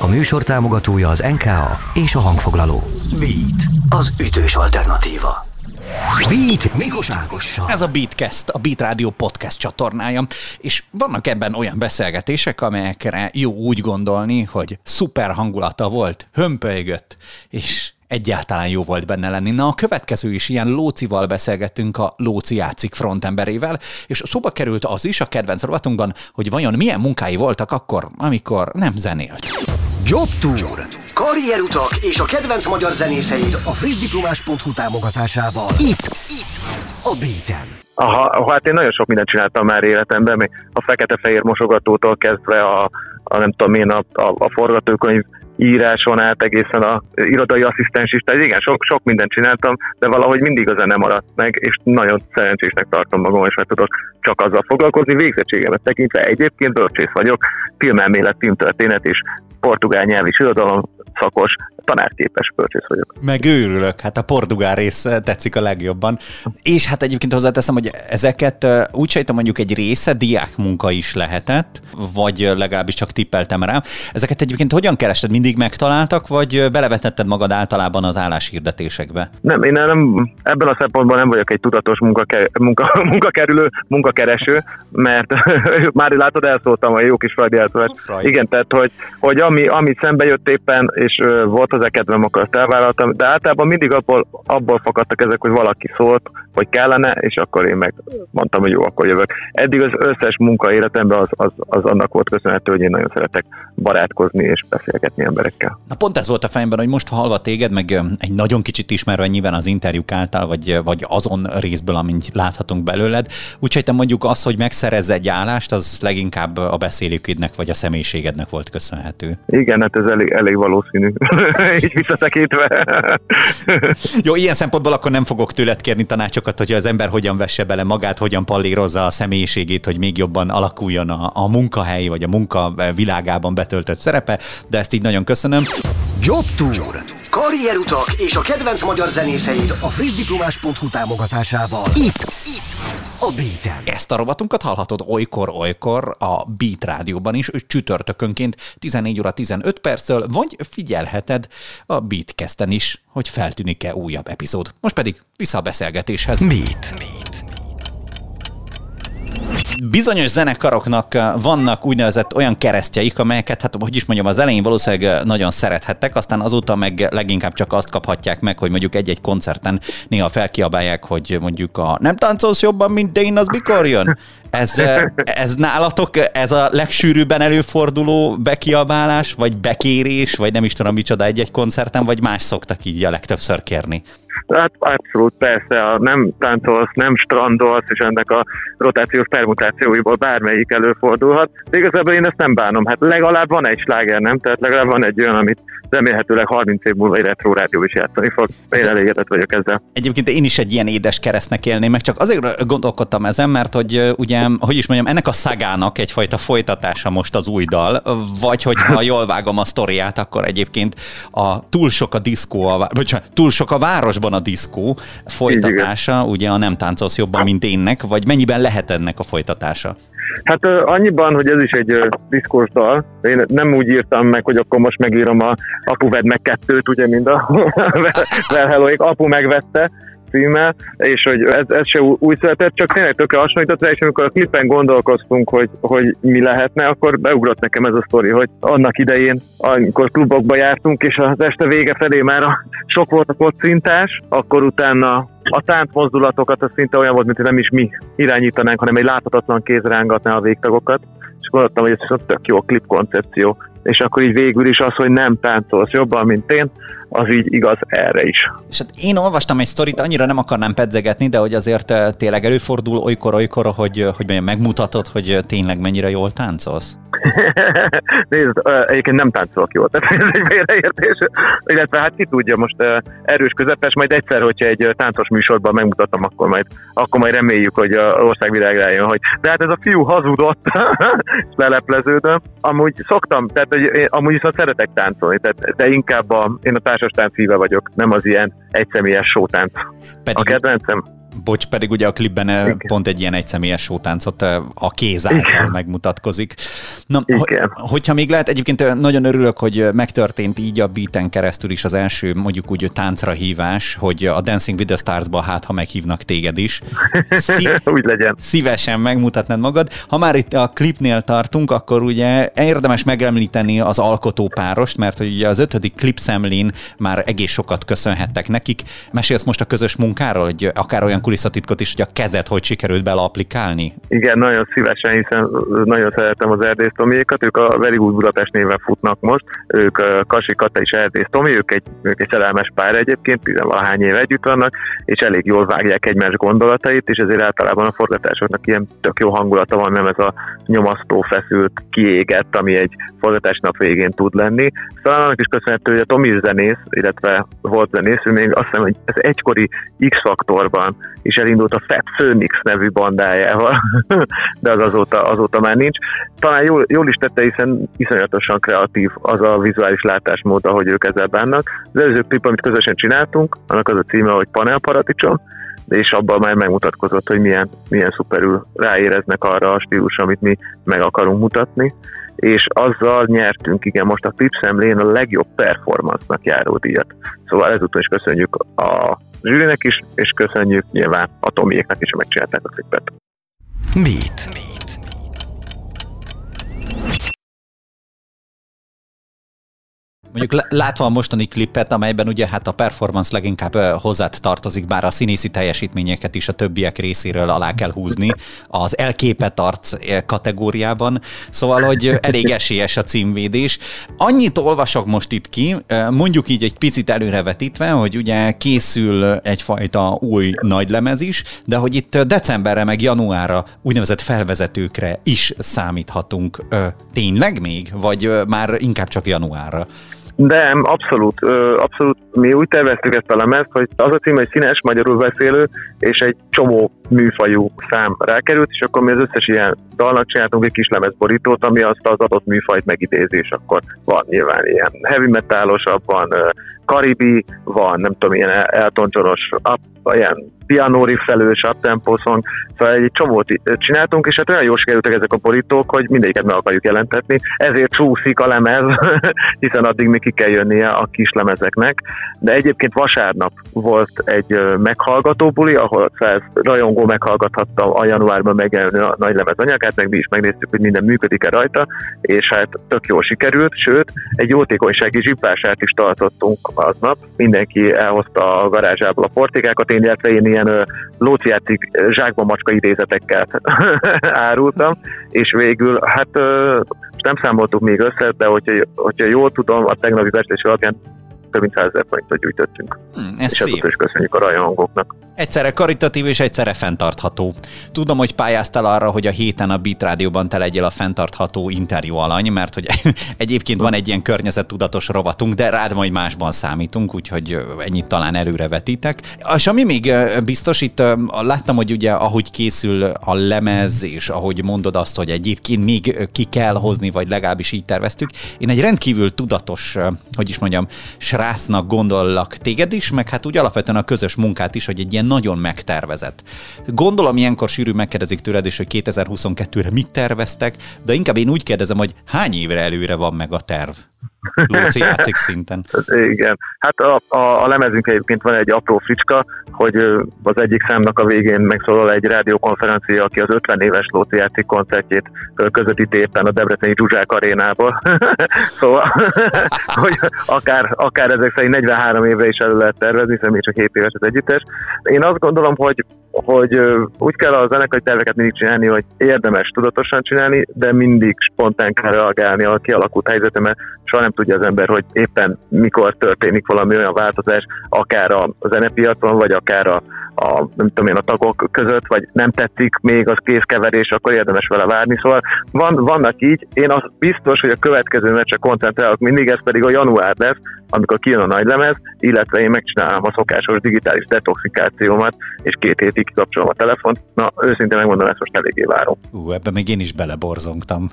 A műsor támogatója az NKA és a hangfoglaló. Beat, az ütős alternatíva. Beat Mikos Ágossal. Ez a Beatcast, a Beat Rádió podcast csatornája, és vannak ebben olyan beszélgetések, amelyekre jó úgy gondolni, hogy szuper hangulata volt, hömpölygött, és egyáltalán jó volt benne lenni. Na, a következő is ilyen Lócival beszélgettünk a Lóci játszik frontemberével, és szóba került az is a kedvenc rovatunkban, hogy vajon milyen munkái voltak akkor, amikor nem zenélt. Job Tour. Karrierutak és a kedvenc magyar zenészeid a frissdiplomás.hu támogatásával. Itt, itt, a Beaten. Aha, hát én nagyon sok mindent csináltam már életemben, még a fekete-fehér mosogatótól kezdve a, a nem tudom én, a, a, a forgatókönyv íráson át egészen a irodai asszisztens is, tehát igen, sok, sok mindent csináltam, de valahogy mindig a zene maradt meg, és nagyon szerencsésnek tartom magam, és mert tudok csak azzal foglalkozni. Végzettségemet tekintve egyébként bölcsész vagyok, filmelmélet, filmtörténet és portugál nyelv és irodalom szakos, tanárképes bölcsész vagyok. Megőrülök, hát a portugál rész tetszik a legjobban. És hát egyébként hozzáteszem, hogy ezeket úgy sejtem mondjuk egy része diák munka is lehetett, vagy legalábbis csak tippeltem rá. Ezeket egyébként hogyan kerested? Mindig megtaláltak, vagy belevetetted magad általában az álláshirdetésekbe? Nem, én nem, ebben a szempontból nem vagyok egy tudatos munka, munka, munkakerülő, munkakereső, mert már látod, elszóltam a jó kis elszólás. Igen, tehát hogy, hogy ami, ami szembe jött éppen, és volt kedvem, akkor azt elvállaltam, de általában mindig abból, abból fakadtak ezek, hogy valaki szólt, hogy kellene, és akkor én meg mondtam, hogy jó, akkor jövök. Eddig az összes munka életemben az, az, az annak volt köszönhető, hogy én nagyon szeretek barátkozni és beszélgetni emberekkel. Na pont ez volt a fejemben, hogy most halva téged, meg egy nagyon kicsit ismerve nyilván az interjúk által, vagy, vagy azon részből, amit láthatunk belőled. Úgyhogy te mondjuk az, hogy megszerezz egy állást, az leginkább a beszélőkédnek vagy a személyiségednek volt köszönhető. Igen, hát ez elég, elég valószínű. Így visszatekintve. Jó, ilyen szempontból akkor nem fogok tőled kérni tanácsokat, hogy az ember hogyan vesse bele magát, hogyan pallírozza a személyiségét, hogy még jobban alakuljon a, a munkahely vagy a munka világában betöltött szerepe, de ezt így nagyon köszönöm. Job Tour. Karrierutak és a kedvenc magyar zenészeid a frissdiplomás.hu támogatásával. Itt, itt, a Beaten. Ezt a rovatunkat hallhatod olykor-olykor a Beat rádióban is, csütörtökönként 14 óra 15 perccel, vagy figyelheted a Beatkesten is, hogy feltűnik-e újabb epizód. Most pedig vissza a beszélgetéshez. Beat. Beat. Bizonyos zenekaroknak vannak úgynevezett olyan keresztjeik, amelyeket, hát hogy is mondjam, az elején valószínűleg nagyon szerethettek, aztán azóta meg leginkább csak azt kaphatják meg, hogy mondjuk egy-egy koncerten néha felkiabálják, hogy mondjuk a nem táncolsz jobban, mint én, az mikor jön? Ez, ez nálatok, ez a legsűrűbben előforduló bekiabálás, vagy bekérés, vagy nem is tudom micsoda egy-egy koncerten, vagy más szoktak így a legtöbbször kérni? Hát abszolút persze, a nem táncolsz, nem strandolsz, és ennek a rotációs permutációiból bármelyik előfordulhat. De igazából én ezt nem bánom. Hát legalább van egy sláger, nem? Tehát legalább van egy olyan, amit remélhetőleg 30 év múlva egy retro rádió is játszani fog. Én elégedett vagyok ezzel. Egyébként én is egy ilyen édes keresztnek élném, meg csak azért gondolkodtam ezen, mert hogy ugye, hogy is mondjam, ennek a szagának egyfajta folytatása most az új dal, vagy hogyha jól vágom a sztoriát, akkor egyébként a túl sok a diszkó, a, bocsánat, túl sok a városban a diszkó folytatása, ugye a nem táncolsz jobban, mint énnek, vagy mennyiben lehet ennek a folytatása? Hát annyiban, hogy ez is egy diszkós dal. Én nem úgy írtam meg, hogy akkor most megírom a Apu vedd meg kettőt, ugye, mint a hello Apu megvette, címmel, és hogy ez, ez se új született, csak tényleg tökre hasonlított rá, és amikor a klippen gondolkoztunk, hogy, hogy mi lehetne, akkor beugrott nekem ez a sztori, hogy annak idején, amikor klubokba jártunk, és az este vége felé már sok volt a kocintás, akkor utána a tánc mozdulatokat az szinte olyan volt, mint hogy nem is mi irányítanánk, hanem egy láthatatlan kéz rángatná a végtagokat, és gondoltam, hogy ez tök jó klip koncepció és akkor így végül is az, hogy nem táncolsz jobban, mint én, az így igaz erre is. És hát én olvastam egy sztorit, annyira nem akarnám pedzegetni, de hogy azért eh, tényleg előfordul olykor-olykor, hogy, hogy mondjam, megmutatod, hogy tényleg mennyire jól táncolsz? Nézd, egyébként nem táncolok jól, tehát ez egy félreértés. Illetve hát ki tudja, most erős közepes, majd egyszer, hogyha egy táncos műsorban megmutatom, akkor majd, akkor majd reméljük, hogy a országvilág rájön, hogy de hát ez a fiú hazudott, és lelepleződöm. Amúgy szoktam, tehát hogy én, amúgy viszont szeretek táncolni, tehát, de inkább a, én a társas tánc híve vagyok, nem az ilyen egyszemélyes sótánc. Pedig, a kedvencem Bocs, pedig ugye a klipben Igen. pont egy ilyen egyszemélyes sótáncot a kéz által megmutatkozik. Na, Igen. hogyha még lehet, egyébként nagyon örülök, hogy megtörtént így a beaten keresztül is az első mondjuk úgy táncra hívás, hogy a Dancing with the Stars-ba hát, ha meghívnak téged is. Szív- úgy legyen. Szívesen megmutatnád magad. Ha már itt a klipnél tartunk, akkor ugye érdemes megemlíteni az alkotópárost, mert hogy ugye az ötödik klipszemlén már egész sokat köszönhettek nekik. Mesélsz most a közös munkáról, hogy akár olyan kulisszatitkot is, hogy a kezet hogy sikerült bele applikálni? Igen, nagyon szívesen, hiszen nagyon szeretem az Erdész Tomiékat, ők a Very Good Budapest néven futnak most, ők Kasi Kata és Erdész Tomi, ők egy, ők egy szerelmes pár egyébként, tizenvalahány év együtt vannak, és elég jól vágják egymás gondolatait, és ezért általában a forgatásoknak ilyen tök jó hangulata van, nem ez a nyomasztó, feszült, kiégett, ami egy forgatásnap végén tud lenni. Szóval annak is köszönhető, hogy a Tomi zenész, illetve volt zenész, ő még azt hiszem, hogy ez egykori X-faktorban is elindult a Fat Phoenix nevű bandájával, de az azóta, azóta már nincs. Talán jól, jól is tette, hiszen iszonyatosan kreatív az a vizuális látásmód, ahogy ők ezzel bánnak. Az előző klip, amit közösen csináltunk, annak az a címe, hogy Panel Paradicsom, és abban már megmutatkozott, hogy milyen, milyen szuperül ráéreznek arra a stílus, amit mi meg akarunk mutatni és azzal nyertünk, igen, most a Tipszemlén a legjobb performance-nak járó díjat. Szóval ezúttal is köszönjük a zsűrinek is, és köszönjük nyilván a Tomiéknak is, hogy megcsinálták a klipet. Meet. Meet. Mondjuk látva a mostani klipet, amelyben ugye hát a performance leginkább hozzát tartozik, bár a színészi teljesítményeket is a többiek részéről alá kell húzni az elképet arc kategóriában, szóval, hogy elég esélyes a címvédés. Annyit olvasok most itt ki, mondjuk így egy picit előrevetítve, hogy ugye készül egyfajta új nagylemez is, de hogy itt decemberre meg januárra úgynevezett felvezetőkre is számíthatunk. Tényleg még? Vagy már inkább csak januárra? De abszolút, abszolút. Mi úgy terveztük ezt a lemezt, hogy az a cím, hogy színes, magyarul beszélő, és egy csomó műfajú szám rákerült, és akkor mi az összes ilyen dalnak csináltunk egy kis lemezborítót, ami azt az adott műfajt megidézi, és akkor van nyilván ilyen heavy metalosabb, van karibi, van nem tudom, ilyen Elton John-os, felős, uptempo song, szóval egy csomót csináltunk, és hát olyan jól sikerültek ezek a borítók, hogy mindegyiket meg akarjuk jelentetni, ezért csúszik a lemez, hiszen addig még ki kell jönnie a kis lemezeknek, de egyébként vasárnap volt egy meghallgató buli, ahol száz rajongó meghallgathatta a januárban megjelenő a nagy lemez anyagát, meg mi is megnéztük, hogy minden működik-e rajta, és hát tök jól sikerült, sőt, egy jótékonysági zsipását is tartottunk aznap, mindenki elhozta a garázsából a portékákat, én illetve én ilyen lóciátik zsákba macska idézetekkel árultam, és végül, hát nem számoltuk még össze, de hogyha, hogyha jól tudom, a tegnapi becslés alapján több mint 100 ezer forintot gyűjtöttünk. Hmm, ez és szép. is köszönjük a rajongóknak. Egyszerre karitatív és egyszerre fenntartható. Tudom, hogy pályáztál arra, hogy a héten a Beat Rádióban te legyél a fenntartható interjú alany, mert hogy egyébként van egy ilyen környezettudatos rovatunk, de rád majd másban számítunk, úgyhogy ennyit talán előre vetítek. És ami még biztos, itt láttam, hogy ugye ahogy készül a lemez, és ahogy mondod azt, hogy egyébként még ki kell hozni, vagy legalábbis így terveztük, én egy rendkívül tudatos, hogy is mondjam, srácnak gondollak téged is, meg hát úgy alapvetően a közös munkát is, hogy egy ilyen nagyon megtervezett. Gondolom ilyenkor sűrű megkérdezik tőled is, hogy 2022-re mit terveztek, de inkább én úgy kérdezem, hogy hány évre előre van meg a terv? Lóci játszik szinten. Igen. Hát a, a, a lemezünk egyébként van egy apró fricska, hogy az egyik számnak a végén megszólal egy rádiókonferencia, aki az 50 éves Lóci játszik koncertjét közvetíti éppen a Debreceni Zsuzsák arénából. szóval, hogy akár, akár ezek szerint 43 évre is elő lehet tervezni, hiszen még csak 7 éves az együttes. Én azt gondolom, hogy hogy úgy kell a zenekari terveket mindig csinálni, hogy érdemes tudatosan csinálni, de mindig spontán kell reagálni a kialakult helyzetre, mert soha nem tudja az ember, hogy éppen mikor történik valami olyan változás, akár a zenepiacon, vagy akár a, a, nem tudom én, a tagok között, vagy nem tetszik még az kézkeverés, akkor érdemes vele várni. Szóval van, vannak így, én az biztos, hogy a következő meccsre koncentrálok mindig, ez pedig a január lesz, amikor kijön a nagy lemez, illetve én megcsinálom a szokásos digitális detoxikációmat, és két hétig kikapcsolom a telefont. Na, őszintén megmondom, ezt most eléggé várom. Ú, ebben még én is beleborzongtam.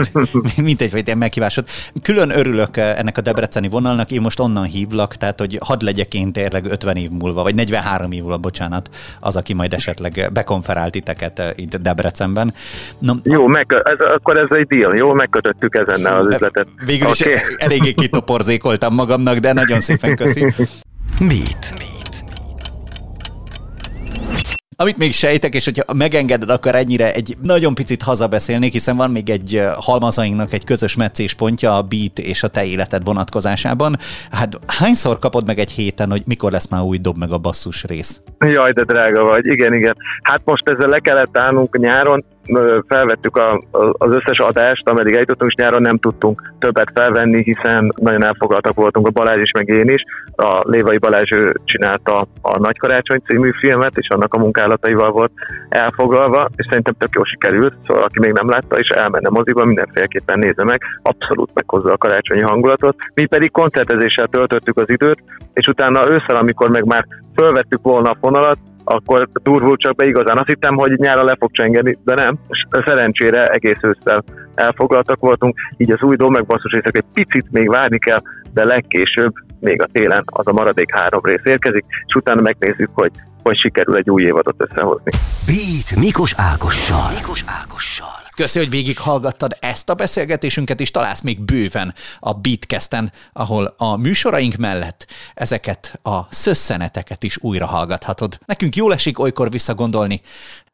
Mint egy megkívásod. Külön örülök ennek a debreceni vonalnak, én most onnan hívlak, tehát hogy hadd legyek én tényleg 50 év múlva, vagy 43 év múlva, bocsánat, az, aki majd esetleg bekonferál titeket itt Debrecenben. Na, jó, meg, ez, akkor ez egy deal, jó, megkötöttük ezen az üzletet. Végül is okay. eléggé kitoporzékoltam magamnak, de nagyon szépen köszi. Mit? Amit még sejtek, és hogyha megengeded, akkor ennyire egy nagyon picit hazabeszélnék, hiszen van még egy halmazainknak egy közös meccéspontja a beat és a te életed vonatkozásában. Hát hányszor kapod meg egy héten, hogy mikor lesz már új dob meg a basszus rész? Jaj, de drága vagy, igen, igen. Hát most ezzel le kellett állnunk nyáron, felvettük a, az összes adást, ameddig eljutottunk, és nyáron nem tudtunk többet felvenni, hiszen nagyon elfoglaltak voltunk a Balázs is, meg én is. A Lévai Balázs ő csinálta a Nagy Karácsony című filmet, és annak a munkálataival volt elfoglalva, és szerintem tök jó sikerült, szóval aki még nem látta, és elmenne moziba, mindenféleképpen nézze meg, abszolút meghozza a karácsonyi hangulatot. Mi pedig koncertezéssel töltöttük az időt, és utána ősszel, amikor meg már fölvettük volna a fonalat, akkor durvul csak be igazán. Azt hittem, hogy nyára le fog csengeni, de nem. Szerencsére egész ősszel elfoglaltak voltunk, így az új basszus részek egy picit még várni kell, de legkésőbb, még a télen az a maradék három rész érkezik, és utána megnézzük, hogy hogy sikerül egy új évadot összehozni. Beat Mikos Ákossal. Mikos Ákossal. Köszi, hogy végighallgattad ezt a beszélgetésünket, és találsz még bőven a Beatkesten, ahol a műsoraink mellett ezeket a szösszeneteket is újra hallgathatod. Nekünk jól esik olykor visszagondolni,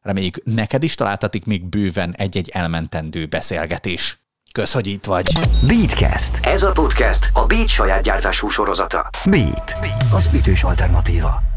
reméljük neked is találtatik még bőven egy-egy elmentendő beszélgetés. Kösz, hogy itt vagy. Beatcast. Ez a podcast a Beat saját gyártású sorozata. Beat. Az ütős alternatíva.